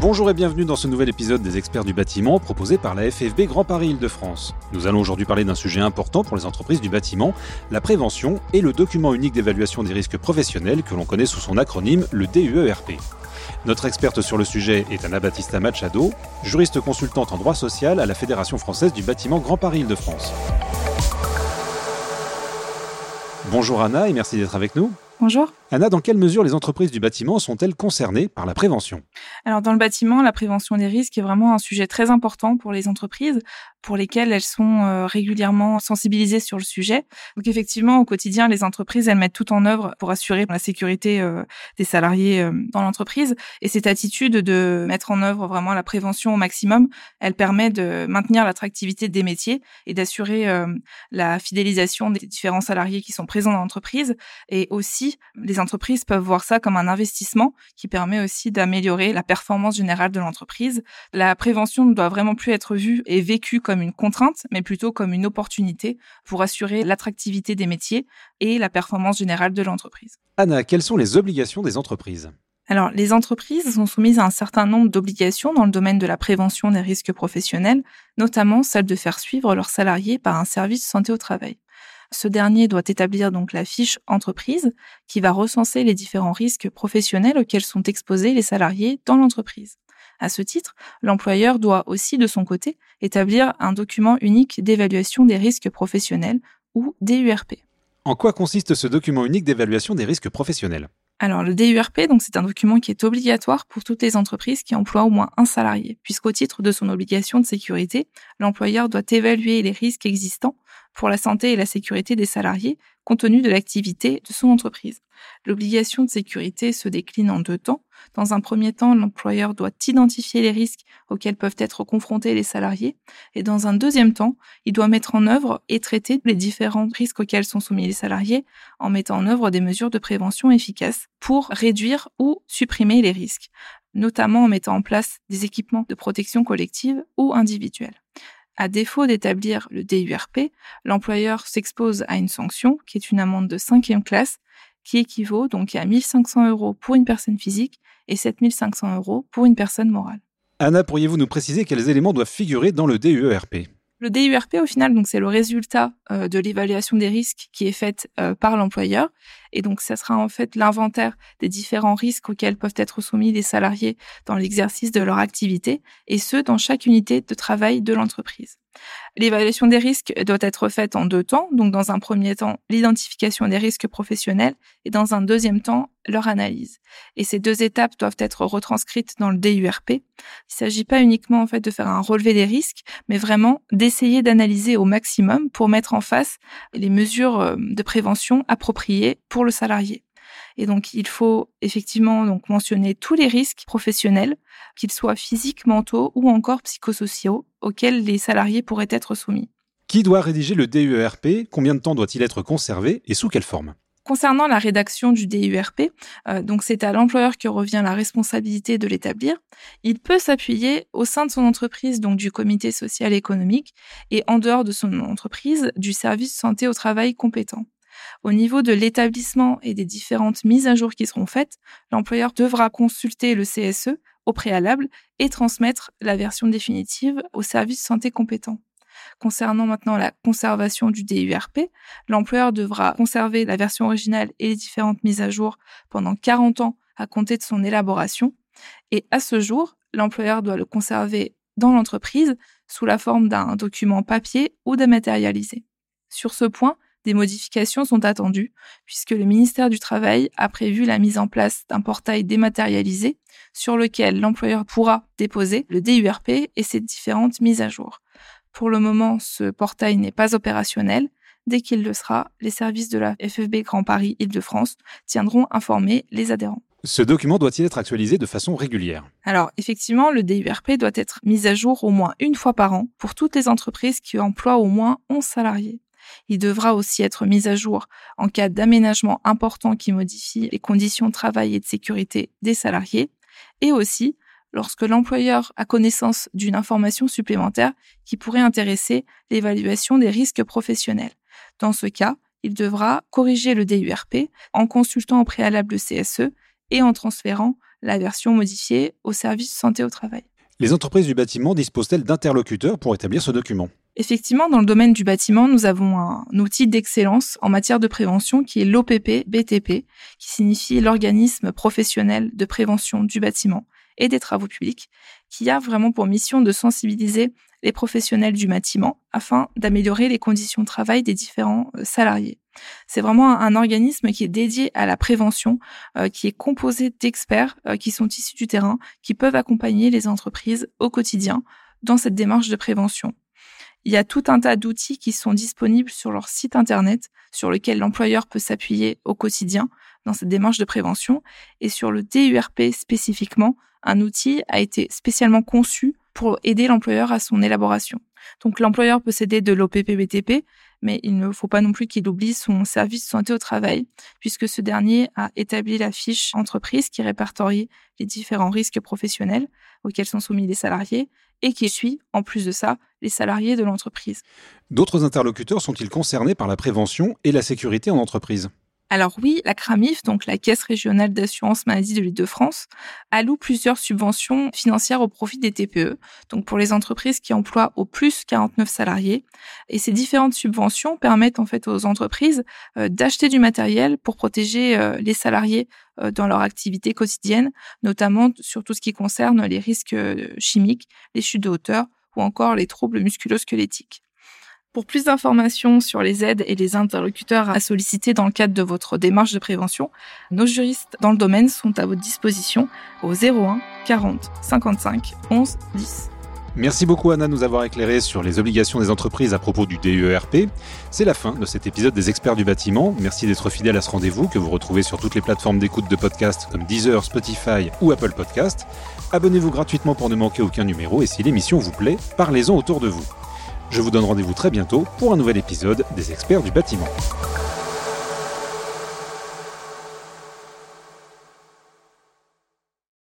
Bonjour et bienvenue dans ce nouvel épisode des experts du bâtiment proposé par la FFB Grand Paris Île-de-France. Nous allons aujourd'hui parler d'un sujet important pour les entreprises du bâtiment, la prévention et le document unique d'évaluation des risques professionnels que l'on connaît sous son acronyme le DUERP. Notre experte sur le sujet est Anna Battista Machado, juriste consultante en droit social à la Fédération française du bâtiment Grand Paris Île-de-France. Bonjour Anna et merci d'être avec nous. Bonjour. Anna, dans quelle mesure les entreprises du bâtiment sont-elles concernées par la prévention? Alors dans le bâtiment, la prévention des risques est vraiment un sujet très important pour les entreprises, pour lesquelles elles sont euh, régulièrement sensibilisées sur le sujet. Donc effectivement, au quotidien, les entreprises, elles mettent tout en œuvre pour assurer la sécurité euh, des salariés euh, dans l'entreprise. Et cette attitude de mettre en œuvre vraiment la prévention au maximum, elle permet de maintenir l'attractivité des métiers et d'assurer la fidélisation des différents salariés qui sont présents dans l'entreprise. Et aussi, les entreprises peuvent voir ça comme un investissement qui permet aussi d'améliorer la performance générale de l'entreprise. La prévention ne doit vraiment plus être vue et vécue comme une contrainte, mais plutôt comme une opportunité pour assurer l'attractivité des métiers et la performance générale de l'entreprise. Anna, quelles sont les obligations des entreprises? Alors, les entreprises sont soumises à un certain nombre d'obligations dans le domaine de la prévention des risques professionnels, notamment celle de faire suivre leurs salariés par un service de santé au travail. Ce dernier doit établir donc la fiche entreprise qui va recenser les différents risques professionnels auxquels sont exposés les salariés dans l'entreprise. À ce titre, l'employeur doit aussi, de son côté, établir un document unique d'évaluation des risques professionnels ou DURP. En quoi consiste ce document unique d'évaluation des risques professionnels? Alors le DURP, donc c'est un document qui est obligatoire pour toutes les entreprises qui emploient au moins un salarié, puisqu'au titre de son obligation de sécurité, l'employeur doit évaluer les risques existants pour la santé et la sécurité des salariés compte tenu de l'activité de son entreprise. L'obligation de sécurité se décline en deux temps. Dans un premier temps, l'employeur doit identifier les risques auxquels peuvent être confrontés les salariés. Et dans un deuxième temps, il doit mettre en œuvre et traiter les différents risques auxquels sont soumis les salariés en mettant en œuvre des mesures de prévention efficaces pour réduire ou supprimer les risques, notamment en mettant en place des équipements de protection collective ou individuelle. À défaut d'établir le DURP, l'employeur s'expose à une sanction qui est une amende de cinquième classe qui équivaut donc à 1500 euros pour une personne physique et 7500 euros pour une personne morale. Anna, pourriez-vous nous préciser quels éléments doivent figurer dans le DUERP le DURP, au final, donc c'est le résultat euh, de l'évaluation des risques qui est faite euh, par l'employeur. Et donc, ça sera en fait l'inventaire des différents risques auxquels peuvent être soumis les salariés dans l'exercice de leur activité, et ce, dans chaque unité de travail de l'entreprise. L'évaluation des risques doit être faite en deux temps. Donc, dans un premier temps, l'identification des risques professionnels et dans un deuxième temps, leur analyse. Et ces deux étapes doivent être retranscrites dans le DURP. Il ne s'agit pas uniquement, en fait, de faire un relevé des risques, mais vraiment d'essayer d'analyser au maximum pour mettre en face les mesures euh, de prévention appropriées pour le salarié. Et donc, il faut effectivement donc mentionner tous les risques professionnels, qu'ils soient physiques, mentaux ou encore psychosociaux, auxquels les salariés pourraient être soumis. Qui doit rédiger le DUERP Combien de temps doit-il être conservé et sous quelle forme? Concernant la rédaction du DURP, euh, donc c'est à l'employeur que revient la responsabilité de l'établir. Il peut s'appuyer au sein de son entreprise, donc du comité social et économique, et en dehors de son entreprise, du service santé au travail compétent. Au niveau de l'établissement et des différentes mises à jour qui seront faites, l'employeur devra consulter le CSE au préalable et transmettre la version définitive au service santé compétent. Concernant maintenant la conservation du DURP, l'employeur devra conserver la version originale et les différentes mises à jour pendant 40 ans à compter de son élaboration. Et à ce jour, l'employeur doit le conserver dans l'entreprise sous la forme d'un document papier ou dématérialisé. Sur ce point, des modifications sont attendues puisque le ministère du Travail a prévu la mise en place d'un portail dématérialisé sur lequel l'employeur pourra déposer le DURP et ses différentes mises à jour. Pour le moment, ce portail n'est pas opérationnel. Dès qu'il le sera, les services de la FFB Grand Paris Île-de-France tiendront informer les adhérents. Ce document doit-il être actualisé de façon régulière? Alors, effectivement, le DURP doit être mis à jour au moins une fois par an pour toutes les entreprises qui emploient au moins 11 salariés. Il devra aussi être mis à jour en cas d'aménagement important qui modifie les conditions de travail et de sécurité des salariés, et aussi lorsque l'employeur a connaissance d'une information supplémentaire qui pourrait intéresser l'évaluation des risques professionnels. Dans ce cas, il devra corriger le DURP en consultant au préalable le CSE et en transférant la version modifiée au service santé au travail. Les entreprises du bâtiment disposent-elles d'interlocuteurs pour établir ce document? Effectivement, dans le domaine du bâtiment, nous avons un outil d'excellence en matière de prévention qui est l'OPP BTP, qui signifie l'organisme professionnel de prévention du bâtiment et des travaux publics, qui a vraiment pour mission de sensibiliser les professionnels du bâtiment afin d'améliorer les conditions de travail des différents euh, salariés. C'est vraiment un, organisme qui est dédié à la prévention, euh, qui est composé d'experts euh, qui sont issus du terrain, qui peuvent accompagner les entreprises au quotidien dans cette démarche de prévention. Il y a tout un tas d'outils qui sont disponibles sur leur site internet, sur lequel l'employeur peut s'appuyer au quotidien dans cette démarche de prévention. Et sur le DURP spécifiquement, un outil a été spécialement conçu pour aider l'employeur à son élaboration. Donc l'employeur peut s'aider de l'OPPBTP, mais il ne faut pas non plus qu'il oublie son service de santé au travail, puisque ce dernier a établi la fiche entreprise qui répertorie les différents risques professionnels auxquels sont soumis les salariés et qui suit, en plus de ça, les salariés de l'entreprise. D'autres interlocuteurs sont-ils concernés par la prévention et la sécurité en entreprise? Alors oui, la CRAMIF, donc la Caisse régionale d'assurance maladie de l'Île-de-France, alloue plusieurs subventions financières au profit des TPE, donc pour les entreprises qui emploient au plus 49 salariés. Et ces différentes subventions permettent en fait aux entreprises euh, d'acheter du matériel pour protéger euh, les salariés euh, dans leur activité quotidienne, notamment sur tout ce qui concerne les risques chimiques, les chutes de hauteur ou encore les troubles musculo-squelettiques. Pour plus d'informations sur les aides et les interlocuteurs à solliciter dans le cadre de votre démarche de prévention, nos juristes dans le domaine sont à votre disposition au 01 40 55 11 10. Merci beaucoup Anna de nous avoir éclairé sur les obligations des entreprises à propos du DERP. C'est la fin de cet épisode des experts du bâtiment. Merci d'être fidèle à ce rendez-vous que vous retrouvez sur toutes les plateformes d'écoute de podcasts comme Deezer, Spotify ou Apple Podcast. Abonnez-vous gratuitement pour ne manquer aucun numéro et si l'émission vous plaît, parlez-en autour de vous. Je vous donne rendez-vous très bientôt pour un nouvel épisode des experts du bâtiment.